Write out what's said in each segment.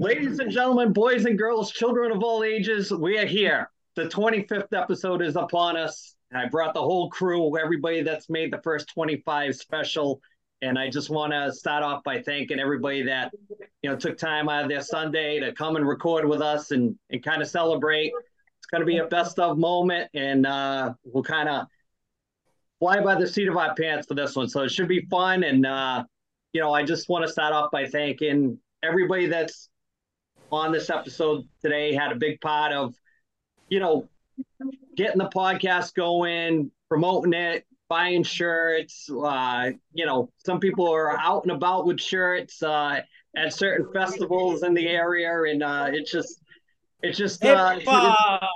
Ladies and gentlemen, boys and girls, children of all ages, we are here. The 25th episode is upon us. I brought the whole crew, everybody that's made the first 25 special. And I just want to start off by thanking everybody that, you know, took time out of their Sunday to come and record with us and, and kind of celebrate. It's going to be a best of moment, and uh, we'll kind of fly by the seat of our pants for this one. So it should be fun. And, uh, you know, I just want to start off by thanking everybody that's on this episode today had a big part of, you know, getting the podcast going, promoting it, buying shirts. Uh, you know, some people are out and about with shirts uh, at certain festivals in the area, and uh, it's just, it's just, uh,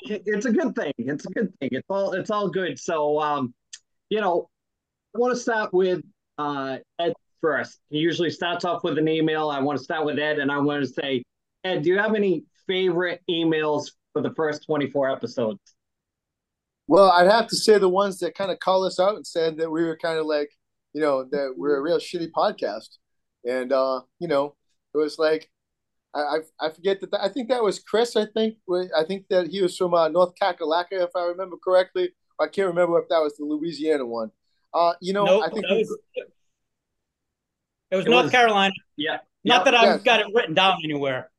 it, it's a good thing. It's a good thing. It's all, it's all good. So, um, you know, I want to start with uh, Ed first. He usually starts off with an email. I want to start with Ed, and I want to say, Ed, do you have any favorite emails for the first 24 episodes? Well, I'd have to say the ones that kind of call us out and said that we were kind of like, you know, that we're a real shitty podcast. And, uh, you know, it was like, I, I forget that. I think that was Chris. I think I think that he was from uh, North Kakalaka, if I remember correctly. I can't remember if that was the Louisiana one. Uh, you know, nope, I think it was, it was North was, Carolina. Yeah, not that I've got it written down anywhere.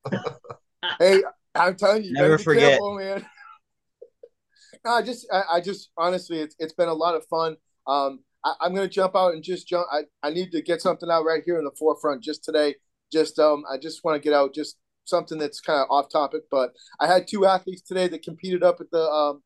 hey, I'm telling you, never forget, careful, man. no, I just, I, I, just honestly, it's it's been a lot of fun. Um, I, am gonna jump out and just jump. I, I need to get something out right here in the forefront just today. Just um, I just want to get out just something that's kind of off topic, but I had two athletes today that competed up at the um,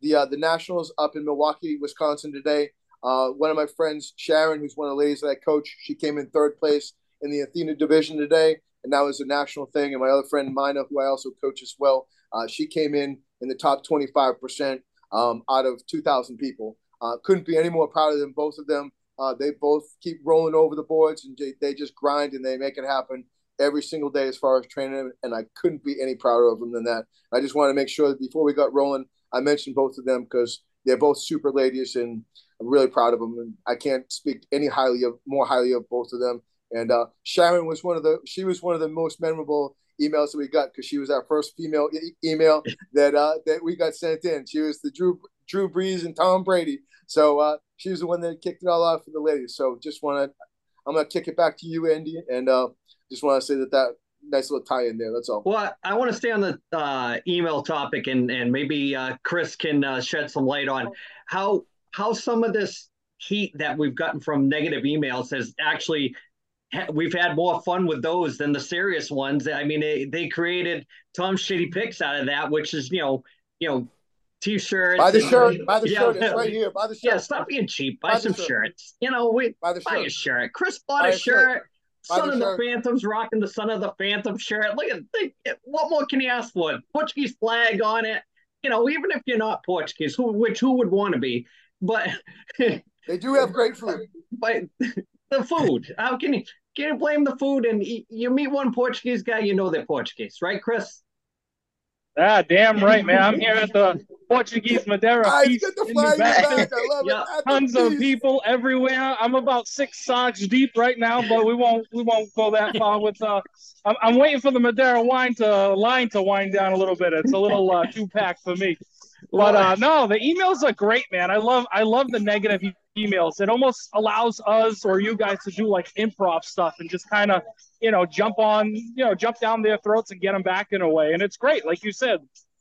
the uh, the nationals up in Milwaukee, Wisconsin today. Uh, one of my friends, Sharon, who's one of the ladies that I coach, she came in third place in the Athena division today, and that was a national thing. And my other friend, Mina, who I also coach as well, uh, she came in in the top 25% um, out of 2,000 people. Uh, couldn't be any more proud of them, both of them. Uh, they both keep rolling over the boards and they, they just grind and they make it happen every single day as far as training. And I couldn't be any prouder of them than that. I just want to make sure that before we got rolling, I mentioned both of them because they're both super ladies and I'm really proud of them. And I can't speak any highly of more highly of both of them. And uh, Sharon was one of the she was one of the most memorable emails that we got because she was our first female e- email that uh, that we got sent in. She was the Drew Drew Brees and Tom Brady. So uh, she was the one that kicked it all off for the ladies. So just want to I'm gonna kick it back to you, Andy, and uh, just want to say that that nice little tie in there. That's all. Well, I want to stay on the uh, email topic, and and maybe uh, Chris can uh, shed some light on how how some of this heat that we've gotten from negative emails has actually we've had more fun with those than the serious ones. I mean, they, they created Tom Shitty Picks out of that, which is you know, you know, t-shirts. Buy the shirt. Buy the yeah, shirt. It's right here. Buy the shirt. Yeah, stop being cheap. Buy, buy some shirts. You know, we buy, the buy shirt. a shirt. Chris bought buy a, shirt. shirt. Son of the Phantoms rocking the Son of the Phantom shirt. Look at what more can you ask for? Portuguese flag on it. You know, even if you're not Portuguese, who which who would want to be? But they do have great food. But the food. How can you can you blame the food? And you meet one Portuguese guy, you know they're Portuguese, right, Chris? Ah, damn right, man. I'm here at the Portuguese Madeira right, feast in the back. back. yeah. Tons of people everywhere. I'm about six socks deep right now, but we won't we won't go that far. With uh, I'm, I'm waiting for the Madeira wine to line to wind down a little bit. It's a little uh, two pack for me. But uh, no, the emails are great, man. I love I love the negative emails. It almost allows us or you guys to do like improv stuff and just kind of, you know, jump on, you know, jump down their throats and get them back in a way. And it's great. Like you said,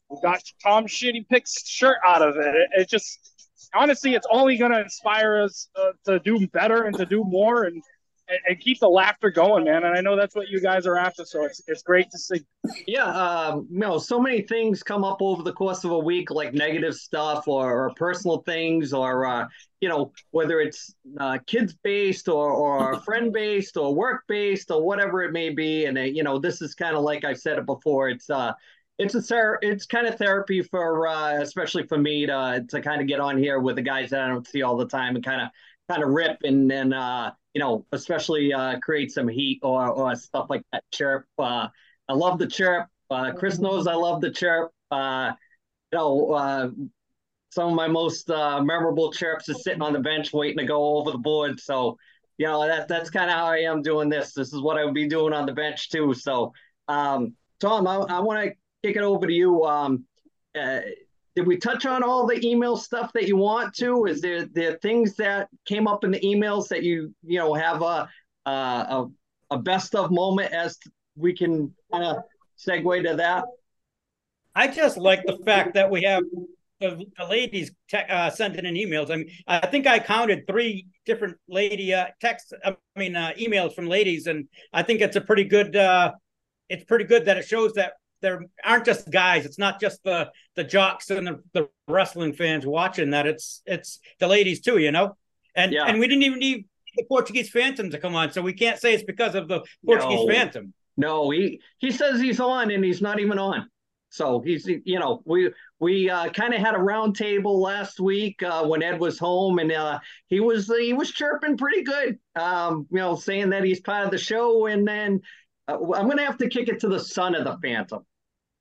we got Tom Shitty Picks shirt out of it. It, it just, honestly, it's only going to inspire us uh, to do better and to do more. And and, and, keep the laughter going, man. And I know that's what you guys are after, so it's it's great to see. Yeah, um, you know, so many things come up over the course of a week, like negative stuff or, or personal things, or uh, you know, whether it's uh, kids based or or friend based or work based or whatever it may be. And uh, you know, this is kind of like I've said it before. It's uh, it's a ther- it's kind of therapy for uh, especially for me to to kind of get on here with the guys that I don't see all the time and kind of kind of rip and and uh you know, especially uh, create some heat or, or stuff like that. Chirp. Uh, I love the chirp. Uh, Chris mm-hmm. knows I love the chirp. Uh, you know, uh, some of my most uh, memorable chirps is sitting on the bench waiting to go over the board. So, you know, that, that's kind of how I am doing this. This is what I would be doing on the bench too. So, um, Tom, I, I want to kick it over to you. Um, uh, did we touch on all the email stuff that you want to? Is there there things that came up in the emails that you you know have a a, a best of moment as we can kind of segue to that? I just like the fact that we have the, the ladies te- uh, sending in emails. I mean, I think I counted three different lady uh, texts. I mean, uh, emails from ladies, and I think it's a pretty good. Uh, it's pretty good that it shows that there aren't just guys. It's not just the the jocks and the, the wrestling fans watching. That it's it's the ladies too. You know, and yeah. and we didn't even need the Portuguese Phantom to come on, so we can't say it's because of the Portuguese no. Phantom. No, he he says he's on, and he's not even on. So he's, you know, we we uh, kind of had a roundtable last week uh, when Ed was home, and uh, he was he was chirping pretty good, um, you know, saying that he's part of the show. And then uh, I'm going to have to kick it to the son of the Phantom,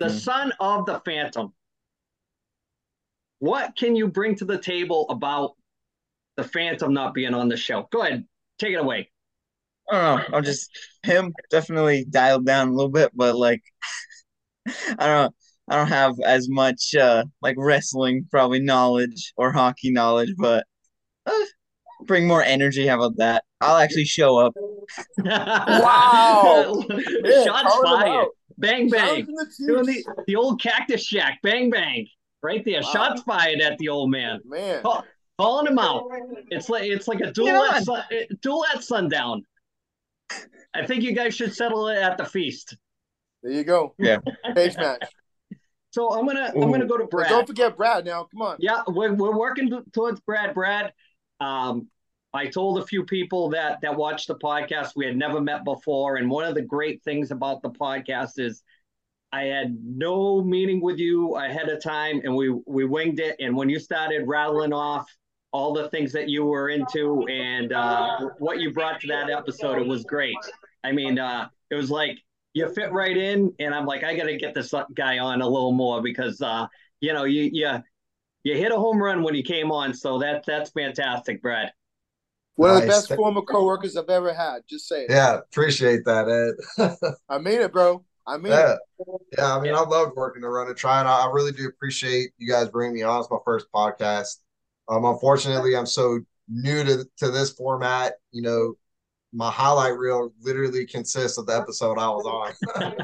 the mm. son of the Phantom. What can you bring to the table about the Phantom not being on the show? Go ahead, take it away. I don't know. I'll just him definitely dialed down a little bit, but like I don't know. I don't have as much uh, like wrestling probably knowledge or hockey knowledge, but uh, bring more energy. How about that? I'll actually show up. wow! Shots fired. Bang bang. Doing the, the old Cactus Jack. Bang bang. Right there. Wow. Shots fired at the old man. Man. Call, calling him out. It's like it's like a duel at, sun, duel at sundown. I think you guys should settle it at the feast. There you go. Yeah. Page match. So I'm gonna Ooh. I'm gonna go to Brad. don't forget Brad now. Come on. Yeah, we're we're working towards Brad. Brad, um, I told a few people that that watched the podcast we had never met before, and one of the great things about the podcast is I had no meeting with you ahead of time, and we we winged it. And when you started rattling off all the things that you were into and uh, what you brought to that episode, it was great. I mean, uh, it was like you fit right in, and I'm like, I got to get this guy on a little more because uh, you know you you you hit a home run when you came on, so that that's fantastic, Brad. One nice. of the best former coworkers I've ever had. Just saying. Yeah, appreciate that, Ed. I mean it, bro. I mean yeah. It. Yeah, I mean, I loved working to run and try, and I, I really do appreciate you guys bringing me on. It's my first podcast. Um, unfortunately, I'm so new to to this format. You know, my highlight reel literally consists of the episode I was on.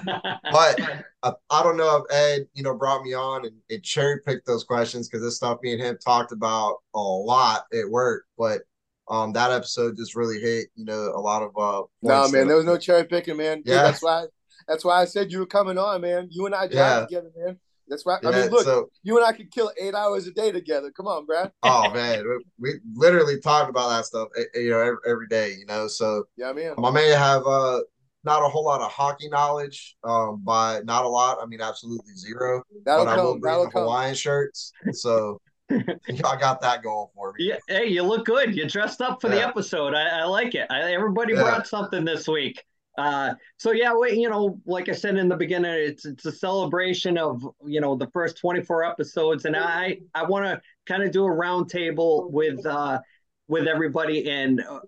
but I, I, don't know if Ed, you know, brought me on and, and cherry picked those questions because this stuff me and him talked about a lot at work. But um, that episode just really hit, you know, a lot of uh. No, man, there was no cherry picking, man. Yeah, that's why. That's why I said you were coming on, man. You and I yeah. together, man. That's right. Yeah, I mean, look, so, you and I could kill eight hours a day together. Come on, Brad. Oh man, we, we literally talked about that stuff, eh, eh, you know, every, every day. You know, so yeah, man. I may have uh not a whole lot of hockey knowledge, um, by not a lot. I mean, absolutely zero. That'll but come, I will bring the Hawaiian shirts. So I got that going for me. Yeah, hey, you look good. You dressed up for yeah. the episode. I, I like it. I, everybody yeah. brought something this week. Uh, so yeah, we, you know, like I said in the beginning, it's it's a celebration of you know the first 24 episodes, and I I want to kind of do a roundtable with uh, with everybody and uh,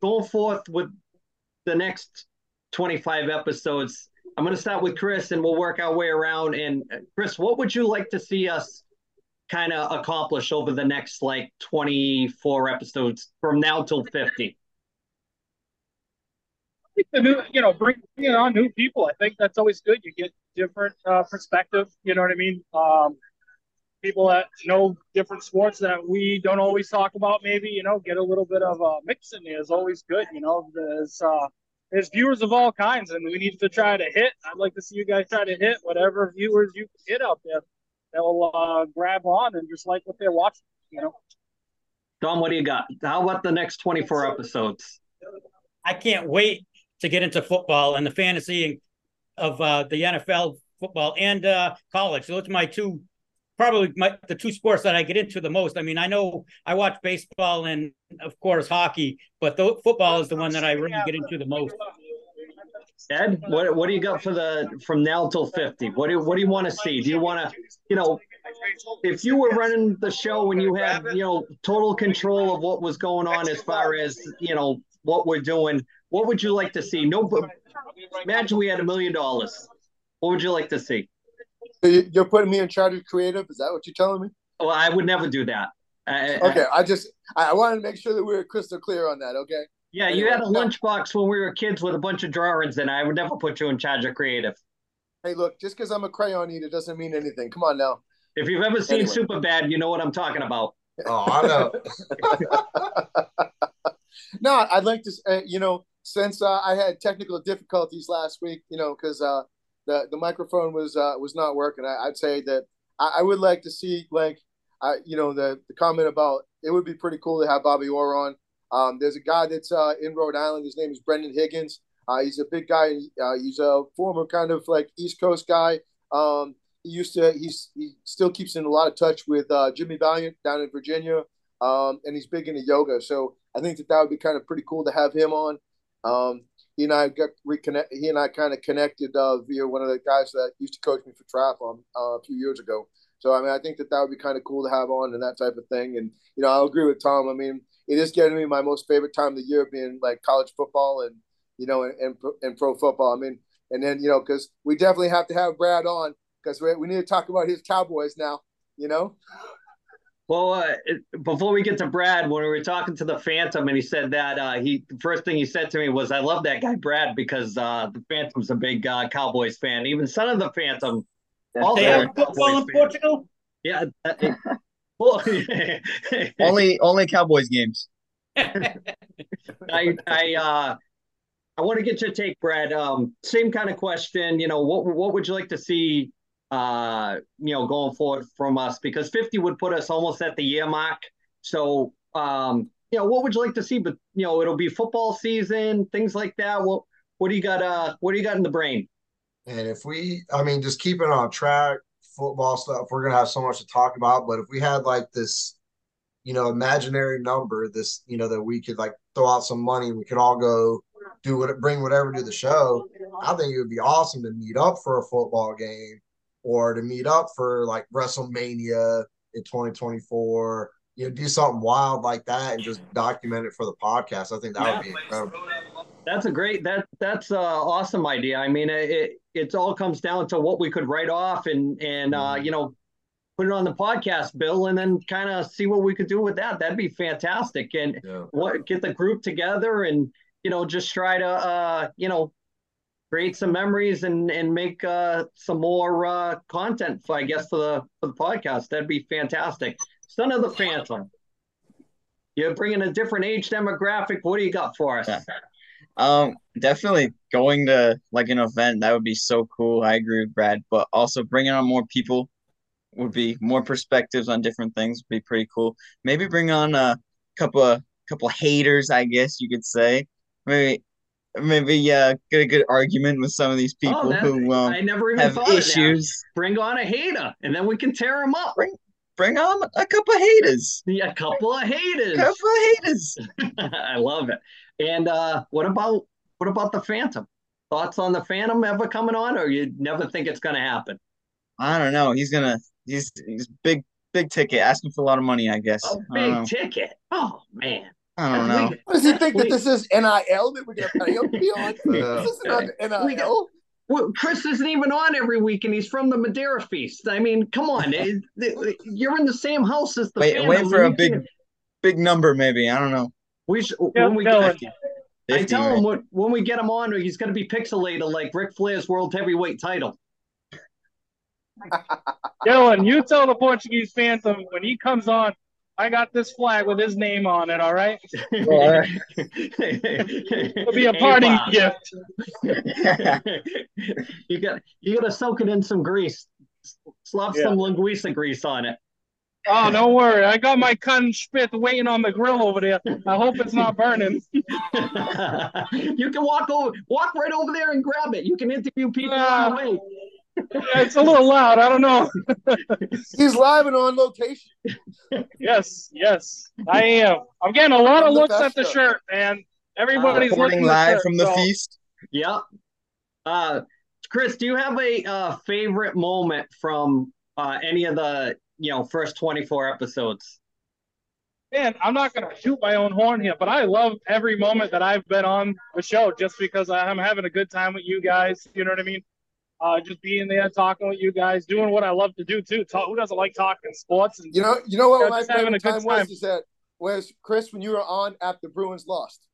going forth with the next 25 episodes. I'm going to start with Chris, and we'll work our way around. And uh, Chris, what would you like to see us kind of accomplish over the next like 24 episodes from now till 50? the new, you know, bringing on new people. I think that's always good. You get different uh, perspective. You know what I mean? Um, people that know different sports that we don't always talk about. Maybe you know, get a little bit of a mix in there is always good. You know, there's uh, there's viewers of all kinds, and we need to try to hit. I'd like to see you guys try to hit whatever viewers you can hit out there that will uh, grab on and just like what they're watching. You know. Dom, what do you got? How about the next 24 episodes? I can't wait to get into football and the fantasy of uh, the NFL football and uh, college. So those are my two, probably my, the two sports that I get into the most. I mean, I know I watch baseball and of course hockey, but the football is the one that I really get into the most. Ed, what what do you got for the from now till fifty? What do what do you want to see? Do you want to, you know, if you were running the show and you had you know total control of what was going on as far as you know what we're doing, what would you like to see? No, but imagine we had a million dollars. What would you like to see? You're putting me in charge of creative. Is that what you're telling me? Well, I would never do that. I, okay, I, I just I wanted to make sure that we were crystal clear on that. Okay. Yeah, you had a lunchbox when we were kids with a bunch of drawings, and I would never put you in charge of creative. Hey, look, just because I'm a crayon eater doesn't mean anything. Come on now. If you've ever seen anyway. Super Bad, you know what I'm talking about. Oh, I know. no, I'd like to, uh, you know, since uh, I had technical difficulties last week, you know, because uh, the the microphone was uh, was not working. I, would say that I, I, would like to see like, uh, you know, the the comment about it would be pretty cool to have Bobby Orr on. Um, there's a guy that's uh, in Rhode Island. His name is Brendan Higgins. Uh, he's a big guy. Uh, he's a former kind of like East Coast guy. Um, he used to. He's he still keeps in a lot of touch with uh, Jimmy Valiant down in Virginia, um, and he's big into yoga. So I think that that would be kind of pretty cool to have him on. Um, he and I got reconnect. He and I kind of connected uh, via one of the guys that used to coach me for triathlon uh, a few years ago. So I mean, I think that that would be kind of cool to have on and that type of thing. And you know, I agree with Tom. I mean, it is getting me my most favorite time of the year being like college football and you know and and, and pro football. I mean, and then you know because we definitely have to have Brad on because we, we need to talk about his Cowboys now. You know. Well, uh, before we get to Brad, when we were talking to the Phantom, and he said that uh, he the first thing he said to me was, "I love that guy Brad because uh, the Phantom's a big uh, Cowboys fan. Even son of the Phantom, also they have football in Portugal. Yeah, uh, well, only only Cowboys games. I I uh I want to get your take, Brad. Um, same kind of question. You know, what what would you like to see uh, you know, going forward from us because 50 would put us almost at the year mark. So, um, you know, what would you like to see? But you know, it'll be football season, things like that. What what do you got? Uh, what do you got in the brain? And if we, I mean, just keeping on track, football stuff, we're gonna have so much to talk about. But if we had like this, you know, imaginary number, this, you know, that we could like throw out some money, we could all go do what, bring whatever to the show. I think it would be awesome to meet up for a football game or to meet up for like WrestleMania in 2024. You know, do something wild like that and just document it for the podcast. I think that would be incredible. That's a great that that's a awesome idea. I mean, it it all comes down to what we could write off and and uh, mm-hmm. you know put it on the podcast, Bill, and then kind of see what we could do with that. That'd be fantastic. And yeah. what get the group together and you know just try to uh, you know create some memories and and make uh, some more uh, content for I guess for the for the podcast. That'd be fantastic. Son of the Phantom. You're bringing a different age demographic. What do you got for us? Yeah. Um, definitely going to like an event that would be so cool. I agree with Brad, but also bringing on more people would be more perspectives on different things would be pretty cool. Maybe bring on a couple of couple haters, I guess you could say. Maybe maybe uh, get a good argument with some of these oh, people oh, who um, I never even have issues. Bring on a hater, and then we can tear them up. Bring, bring on a couple of haters. Yeah, a couple of haters. A couple of haters. I love it. And uh, what about what about the Phantom? Thoughts on the Phantom ever coming on, or you never think it's going to happen? I don't know. He's gonna. He's he's big big ticket, asking for a lot of money. I guess. A big ticket. Oh man. I don't know. What does he think that this is NIL that we're going to pay him to be on? Uh, this is not NIL. Well, Chris isn't even on every week, and he's from the Madeira Feast. I mean, come on, you're in the same house as the. Wait, wait for a big, big number, maybe. I don't know. We should, when we get, 50, I tell him what, when we get him on, he's going to be pixelated like Ric Flair's world heavyweight title. Dylan, you tell the Portuguese Phantom when he comes on, I got this flag with his name on it. All right. All right. It'll be a parting hey, gift. you got you got to soak it in some grease. Slop yeah. some linguiça grease on it. Oh, don't worry. I got my cotton spit waiting on the grill over there. I hope it's not burning. you can walk over, walk right over there and grab it. You can interview people uh, on the way it's a little loud. I don't know. He's live and on location. yes, yes, I am. I'm getting a lot of looks at the shirt, man. Everybody's uh, looking live shirt, from the so. feast. Yep. Uh, Chris, do you have a uh, favorite moment from uh, any of the you know first 24 episodes? Man, I'm not gonna shoot my own horn here, but I love every moment that I've been on the show just because I'm having a good time with you guys. You know what I mean? uh, just being there, talking with you guys, doing what I love to do too. Talk, who doesn't like talking sports? And You know, you know what Yeah, my just having favorite a good time was is that was Chris when you were on after Bruins lost.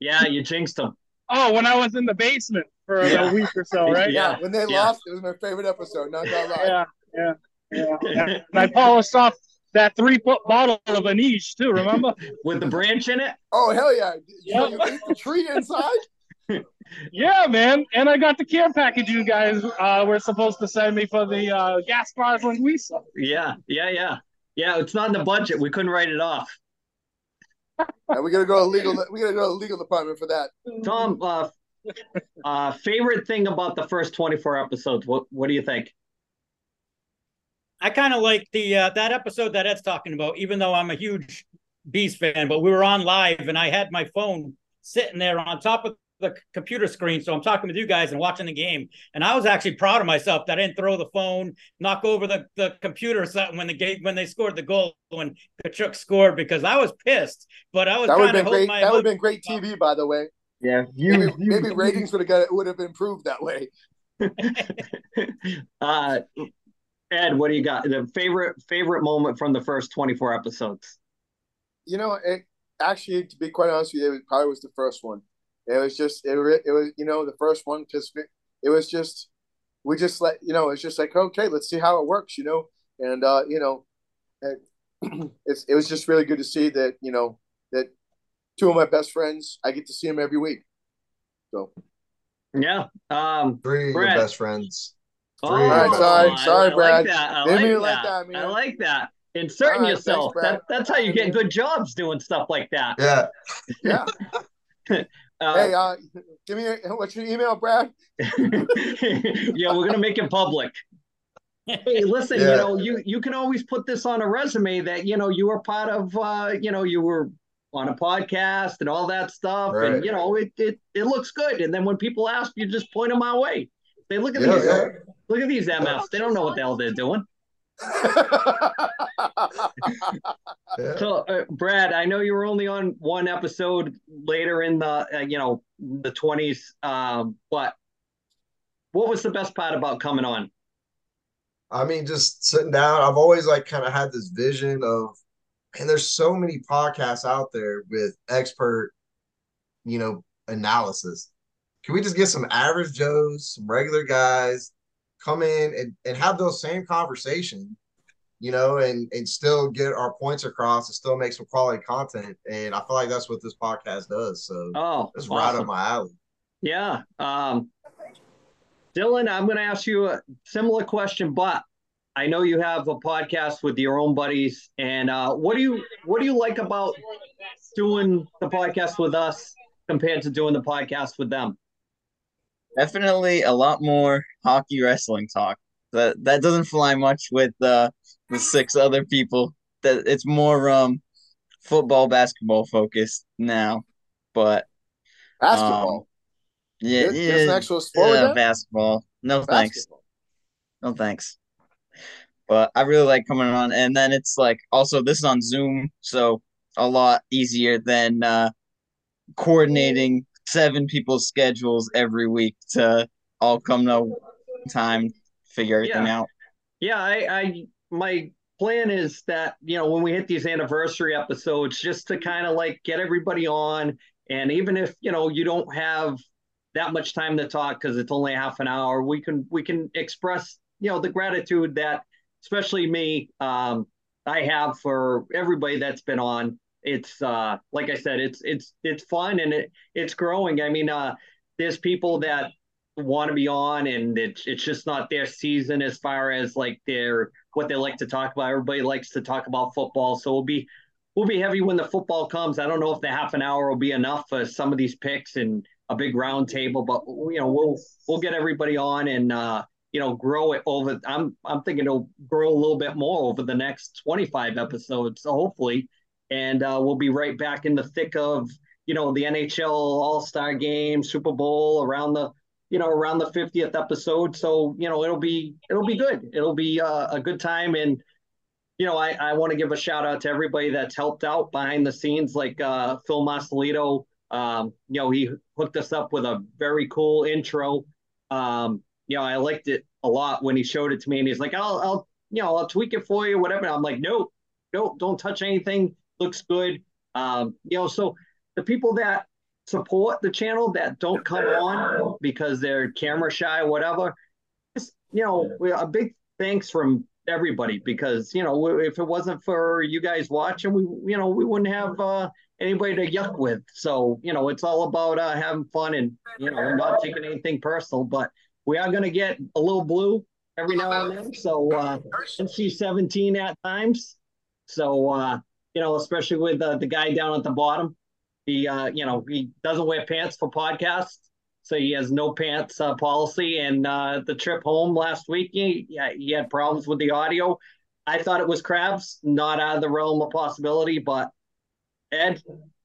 Yeah, you jinxed them. oh, when I was in the basement for Yeah. a week or so, right? Yeah. when they yeah. lost, it was my favorite episode. Not gonna lie. yeah, yeah, yeah. yeah. And I polished off that three foot bottle of Anish too. Remember? With the branch in it? Oh hell yeah! Yeah. You ate the tree inside. yeah, man. And I got the care package you guys uh, were supposed to send me for the uh, Gaspar's linguiça. Yeah, yeah, yeah. Yeah, it's not in the budget. We couldn't write it off. And we gotta go to legal. We gotta go to legal department for that. Tom, uh, uh, favorite thing about the first 24 episodes? What What do you think? I kind of like the uh, that episode that Ed's talking about, even though I'm a huge Beast fan. But we were on live, and I had my phone sitting there on top of the computer screen, so I'm talking with you guys and watching the game. And I was actually proud of myself that I didn't throw the phone, knock over the, the computer something when the game when they scored the goal when Tkachuk scored because I was pissed. But I was That would trying have to been hold great. my That would have been great TV, by the way. Yeah, Maybe, you, maybe ratings would have got would have improved that way. uh, Ed, what do you got? The favorite favorite moment from the first 24 episodes? You know, it actually, to be quite honest with you, it probably was the first one. It was just it, it was you know the first one because it was just we just let you know it's just like okay let's see how it works you know and uh you know it, it's it was just really good to see that you know that two of my best friends I get to see them every week. So Yeah. Um, Three of your best friends. Oh, Three of your Alright, best sorry, friends. I- sorry, I Brad. Like that. I Didn't like that. it like that, man. I like that. Inserting Alright, yourself. Thanks, that, that's how you get good jobs doing stuff like that. Yeah. yeah. Uh, hey, uh, give me your, what's your email, Brad? yeah, we're gonna make it public. Hey, listen, Yeah. you know, you you can always put this on a resume that you know you were part of. Uh, you know, you were on a podcast and all that stuff, Right. and you know, it, it it looks good. And then when people ask, you just point them my way. They look at Yeah, these, yeah. Look at these MFs. They don't know what the hell they're doing. Yeah. So, uh, Brad, I know you were only on one episode later in the, uh, you know, the twenties. Um, but what was the best part about coming on? I mean, just sitting down, I've always like kind of had this vision of, and there's so many podcasts out there with expert, you know, analysis. Can we just get some average Joes, some regular guys, come in and, and have those same conversation, you know, and and still get our points across and still make some quality content. And I feel like that's what this podcast does. So Oh, it's right up my alley. Yeah. Um, Dylan, I'm going to ask you a similar question, but I know you have a podcast with your own buddies. And uh, what do you what do you like about doing the podcast with us compared to doing the podcast with them? Definitely a lot more hockey wrestling talk. That that doesn't fly much with uh, the six other people. That it's more um football, basketball focused now. But Basketball. yeah, There- yeah, There's an actual sport with yeah, that? basketball. No thanks. No thanks. But I really like coming on, and then it's like also this is on Zoom, so a lot easier than uh, coordinating seven people's schedules every week to all come to time, figure everything out. Yeah, I, I my plan is that you know when we hit these anniversary episodes, just to kind of like get everybody on, and even if you know you don't have that much time to talk because it's only half an hour, we can we can express you know the gratitude that especially me um, I have for everybody that's been on. It's uh like I said, it's it's it's fun and it it's growing. I mean, uh, there's people that want to be on and it's it's just not their season as far as like their what they like to talk about. Everybody likes to talk about football, so we'll be we'll be heavy when the football comes. I don't know if the half an hour will be enough for some of these picks and a big round table, but you know we'll we'll get everybody on and uh, you know grow it over. I'm I'm thinking it'll grow a little bit more over the next 25 episodes, so hopefully, and uh, we'll be right back in the thick of you know the NHL All Star Game, Super Bowl around the you know around the 50th episode. So you know it'll be it'll be good. It'll be uh, a good time. And you know i i want to give a shout out to everybody that's helped out behind the scenes like uh phil masalito um you know he hooked us up with a very cool intro. Um you know, I liked it a lot when he showed it to me, and he's like, "I'll, I'll, you know, I'll tweak it for you, whatever." I'm like, "No, no, don't touch anything. Looks good." Um, you know, so the people that support the channel that don't come on because they're camera shy, whatever, just, you know, a big thanks from everybody because you know if it wasn't for you guys watching, we, you know, we wouldn't have. Uh, anybody to yuck with. So, you know, it's all about uh, having fun and, you know, not taking anything personal. But we are going to get a little blue every now and then. So, uh, NC 17 at times. So, uh, you know, especially with uh, the guy down at the bottom. He, uh, you know, he doesn't wear pants for podcasts. So he has no pants uh, policy. And uh, the trip home last week, he, he had problems with the audio. I thought it was crabs, not out of the realm of possibility, but Ed,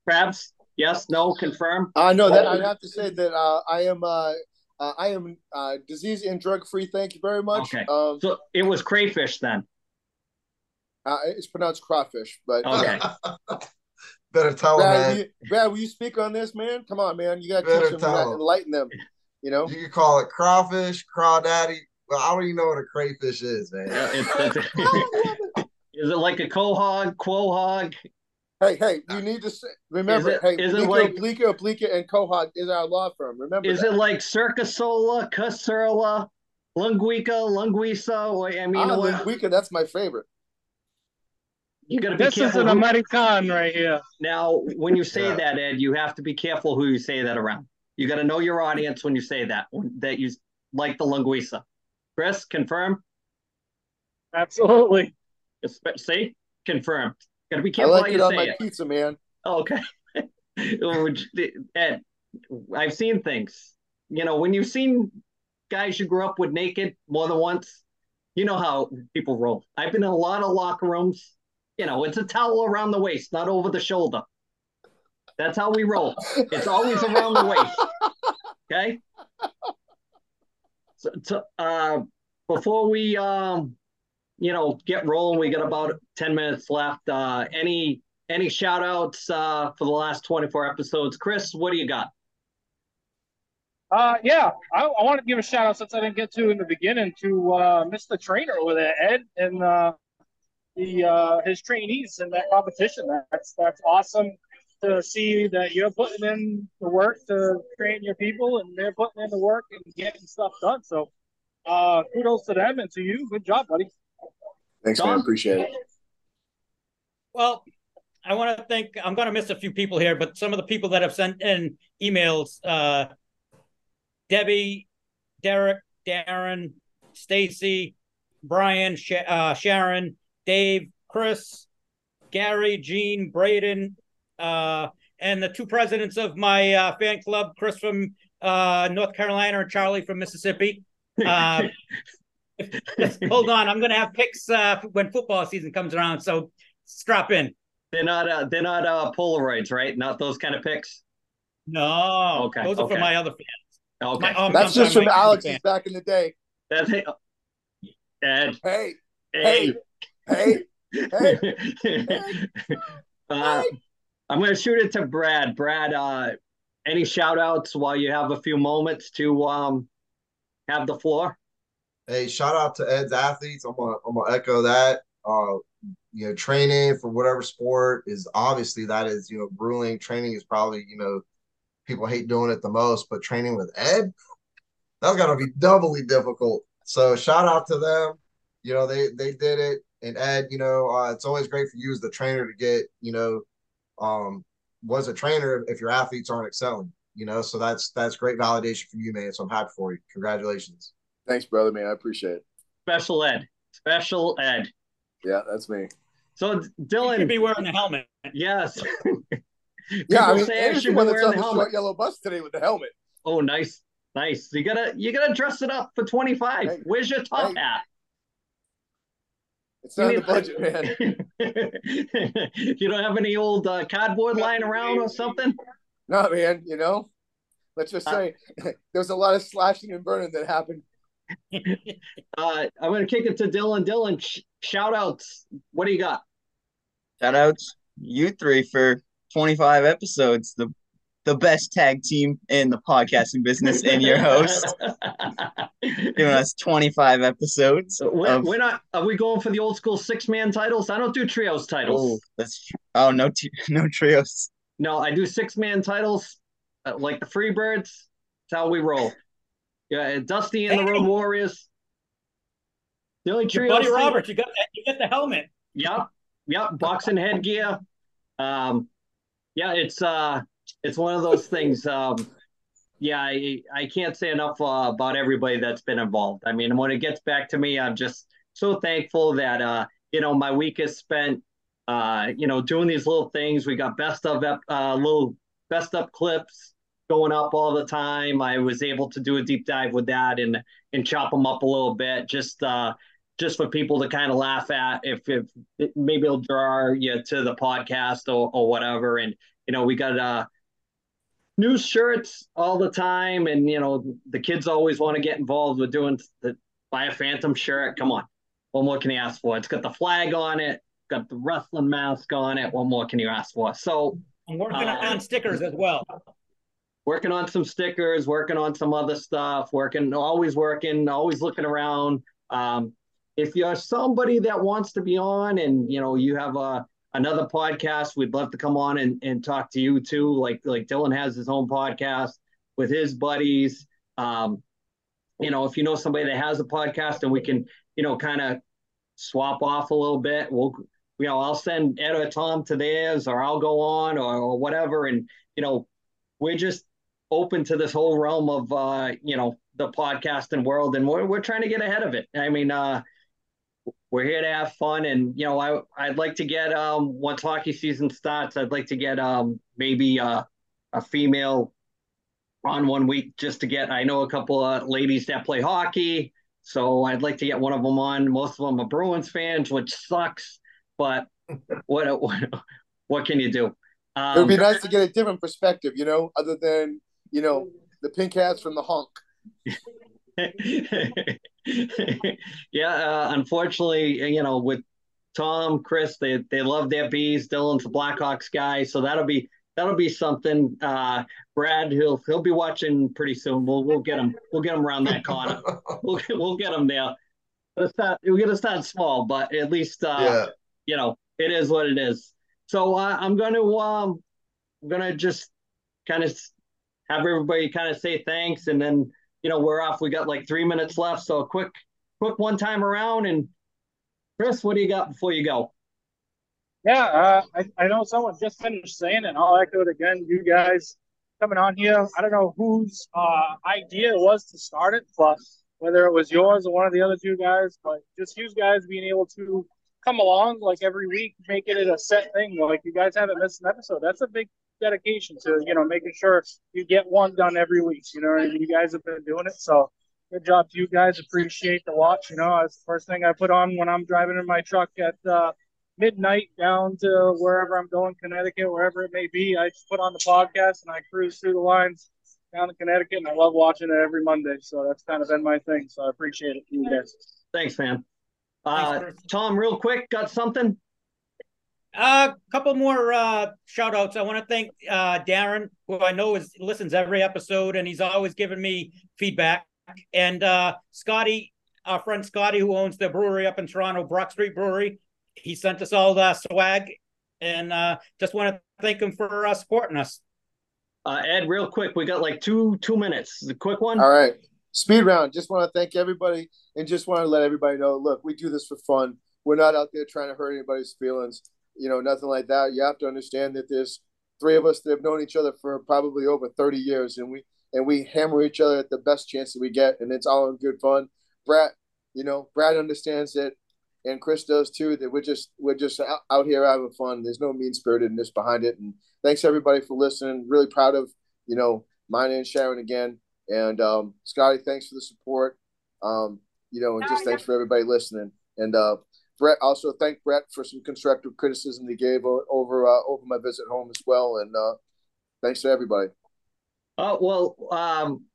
Krabs, yes, no, confirm. I uh, know that I have to say that uh, I am uh, uh, I am uh, disease and drug free. Thank you very much. Okay. Um, so it was crayfish then. Uh, it's pronounced crawfish, but okay. Better tell Brad, him, man. Brad, will you speak on this, man? Come on, man. You got to teach them, that, enlighten them. You know, you can call it crawfish, crawdaddy. Well, I don't even know what a crayfish is, man. Yeah, it's, it's, is it like a quahog, quahog? Hey, hey, you need to say, remember, it, hey, is Bleeker, it like, Bleeker, Bleeker, and Quahog is our law firm. Remember Is that. it like Circa Sola, Casurla, Lunguica, Lunguisa? I mean, ah, Lunguica, that's my favorite. You gotta be this careful. is an who, American right here. Now, when you say yeah. that, Ed, you have to be careful who you say that around. You got to know your audience when you say that, that you like the Lunguisa. Chris, confirm? Absolutely. See? Confirmed. Gotta be careful. I like it on my it. pizza, man. Oh, okay. Oh, Ed, I've seen things. You know, when you've seen guys you grew up with naked more than once, you know how people roll. I've been in a lot of locker rooms. You know, it's a towel around the waist, not over the shoulder. That's how we roll. It's always around the waist. Okay. So, uh, before we um, you know, get rolling. We got about 10 minutes left. Uh, any any shout outs uh, for the last 24 episodes? Chris, what do you got? Uh, yeah, I, I want to give a shout out since I didn't get to in the beginning to uh, Mr. Trainer over there, Ed, and uh, the uh, his trainees in that competition. That's that's awesome to see that you're putting in the work to train your people, and they're putting in the work and getting stuff done. So, uh, kudos to them and to you. Good job, buddy. Thanks, Don? man. Appreciate it. Well, I want to thank. I'm going to miss a few people here, but some of the people that have sent in emails: uh, Debbie, Derek, Darren, Stacy, Brian, Sh- uh, Sharon, Dave, Chris, Gary, Gene, Braden, uh, and the two presidents of my uh, fan club, Chris from uh, North Carolina and Charlie from Mississippi. Uh, hold on. I'm going to have picks uh, when football season comes around. So strap in. They're not. Uh, they're not uh, Polaroids, right? Not those kind of picks. No. Okay. Those are for my other fans. Okay. My, um, That's just from Alex's back in the day. That's it. Ed. Hey. Hey. Hey. Hey. hey. Uh, I'm going to shoot it to Brad. Brad, uh, any shout outs while you have a few moments to um, have the floor? hey, shout out to Ed's athletes. I'm gonna I'm gonna echo that. Uh, you know, training for whatever sport is obviously that is you know grueling. Training is probably you know people hate doing it the most, but training with Ed, that's got to be doubly difficult. So shout out to them. You know, they they did it. And Ed, you know, uh, it's always great for you as the trainer to get, you know, um, was a trainer if your athletes aren't excelling. You know, so that's that's great validation for you, man. So I'm happy for you. Congratulations. Thanks, brother, man. I appreciate it. Special ed. Special ed. Yeah, that's me. So Dylan, you should be wearing the helmet. Yes. yeah, I mean, say I should be wearing the, the short yellow bus today with the helmet. Oh, nice, nice. You gotta, you gotta dress it up for twenty five. Hey, Where's your top hey. hat? It's not the budget, man. you don't have any old uh, cardboard lying around or something? No, man. You know, let's just uh, say uh, there was a lot of slashing and burning that happened uh, I'm going to kick it to Dylan. Dylan, sh- shout outs. What do you got? Shout outs, you three, for 25 episodes. The the best tag team in the podcasting business and your host. giving us 25 episodes. We're, of- we're not. Are we going for the old school six man titles? I don't do trios titles. oh, that's tr- oh no t- no trios. No, I do six man titles, uh, like the Freebirds. That's how we roll. Yeah, Dusty and the Road Warriors. The only Your trio. buddy Robert, you got that, you got the helmet. Yep, yep. Boxing headgear. Um, yeah, it's uh, it's one of those things. Um, yeah, I I can't say enough uh, about everybody that's been involved. I mean, when it gets back to me, I'm just so thankful that uh, you know, my week is spent uh, you know, doing these little things. We got best of uh, little best up clips going up all the time. I was able to do a deep dive with that and and chop them up a little bit, just uh, just for people to kind of laugh at. If if maybe it'll draw you to the podcast or or whatever. And you know, we got uh new shirts all the time, and you know, the kids always want to get involved with doing the buy a Phantom shirt. Come on, what more can you ask for? It's got the flag on it got the wrestling mask on it. What more can you ask for? So I'm working Uh, on stickers as well. working on some stickers, working on some other stuff, working, always working, always looking around. Um, if you're somebody that wants to be on and you know you have a another podcast, we'd love to come on and, and talk to you too. Like like Dylan has his own podcast with his buddies. Um, you know, if you know somebody that has a podcast and we can, you know, kind of swap off a little bit, we'll you know, I'll send Ed or Tom to theirs or I'll go on or, or whatever. And, you know, we're just open to this whole realm of, uh, you know, the podcasting world and we're, we're trying to get ahead of it. I mean, uh, we're here to have fun and, you know, I, I'd like to get, um, once hockey season starts, I'd like to get, um, maybe, uh, a female on one week just to get, I know a couple of ladies that play hockey. So I'd like to get one of them on. Most of them are Bruins fans, which sucks but what what what can you do? it would Um, be nice to get a different perspective, you know, other than you know the pink hats from the honk. yeah, uh, unfortunately, you know, with Tom, Chris, they they love their bees. Dylan's a Blackhawks guy, so that'll be that'll be something. Uh, Brad, he'll he'll be watching pretty soon. We'll we'll get him we'll get him around that corner. We'll we'll get him there. Let's start. We're gonna start small, but at least uh, yeah. you know it is what it is. So uh, I'm gonna um I'm gonna just kind of have everybody kind of say thanks, and then you know we're off. We got like three minutes left, so a quick quick one time around. And Chris, what do you got before you go? Yeah, uh, I, I know someone just finished saying it. I'll echo it again. You guys coming on here. I don't know whose uh, idea it was to start it, but whether it was yours or one of the other two guys, but just you guys being able to come along like every week, making it a set thing. Like you guys haven't missed an episode. That's a big dedication to you know making sure you get one done every week. You know, and you guys have been doing it. So good job to you guys. Appreciate the watch. You know, that's the first thing I put on when I'm driving in my truck at uh, midnight down to wherever I'm going, Connecticut, wherever it may be. I just put on the podcast and I cruise through the lines down to Connecticut, and I love watching it every Monday. So that's kind of been my thing. So I appreciate it, you guys. Thanks, man. Uh, Thanks, Tom, real quick, got something? A uh, couple more uh, shout outs. I want to thank uh, Darren, who I know is listens every episode, and he's always giving me feedback. And uh, Scotty, our friend Scotty, who owns the brewery up in Toronto, Brock Street Brewery, he sent us all the swag, and uh, just want to thank him for uh, supporting us. Uh, Ed, real quick, we got like two two minutes. The quick one. All right. Speed round. Just want to thank everybody and just want to let everybody know look, we do this for fun. We're not out there trying to hurt anybody's feelings, you know, nothing like that. You have to understand that there's three of us that have known each other for probably over 30 years and we and we hammer each other at the best chance that we get and it's all in good fun. Brad, you know, Brad understands that and Chris does too that we're just we're just out, out here having fun. There's no mean spiritedness behind it. And thanks everybody for listening. Really proud of, you know, mine and Sharon again. And um, Scotty, thanks for the support. Um, you know, and just thanks for everybody listening. And uh, Brett, also thank Brett for some constructive criticism he gave over uh, over my visit home as well. And uh, thanks to everybody. Oh well, um,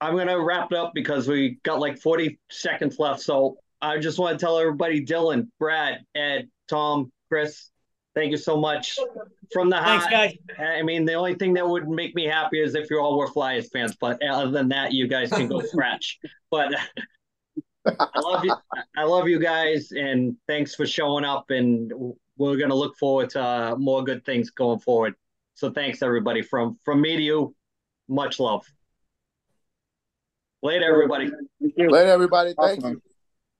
I'm gonna wrap it up because we got like 40 seconds left. So I just want to tell everybody, Dylan, Brad, Ed, Tom, Chris, thank you so much from the Thanks, heart. guys. I mean, the only thing that would make me happy is if you all were Flyers fans. But other than that, you guys can go scratch. But I love you. I love you guys, and thanks for showing up. And we're gonna look forward to uh, more good things going forward. So thanks everybody from from me to you. Much love. Later, everybody. Later, everybody. Thank Awesome. you.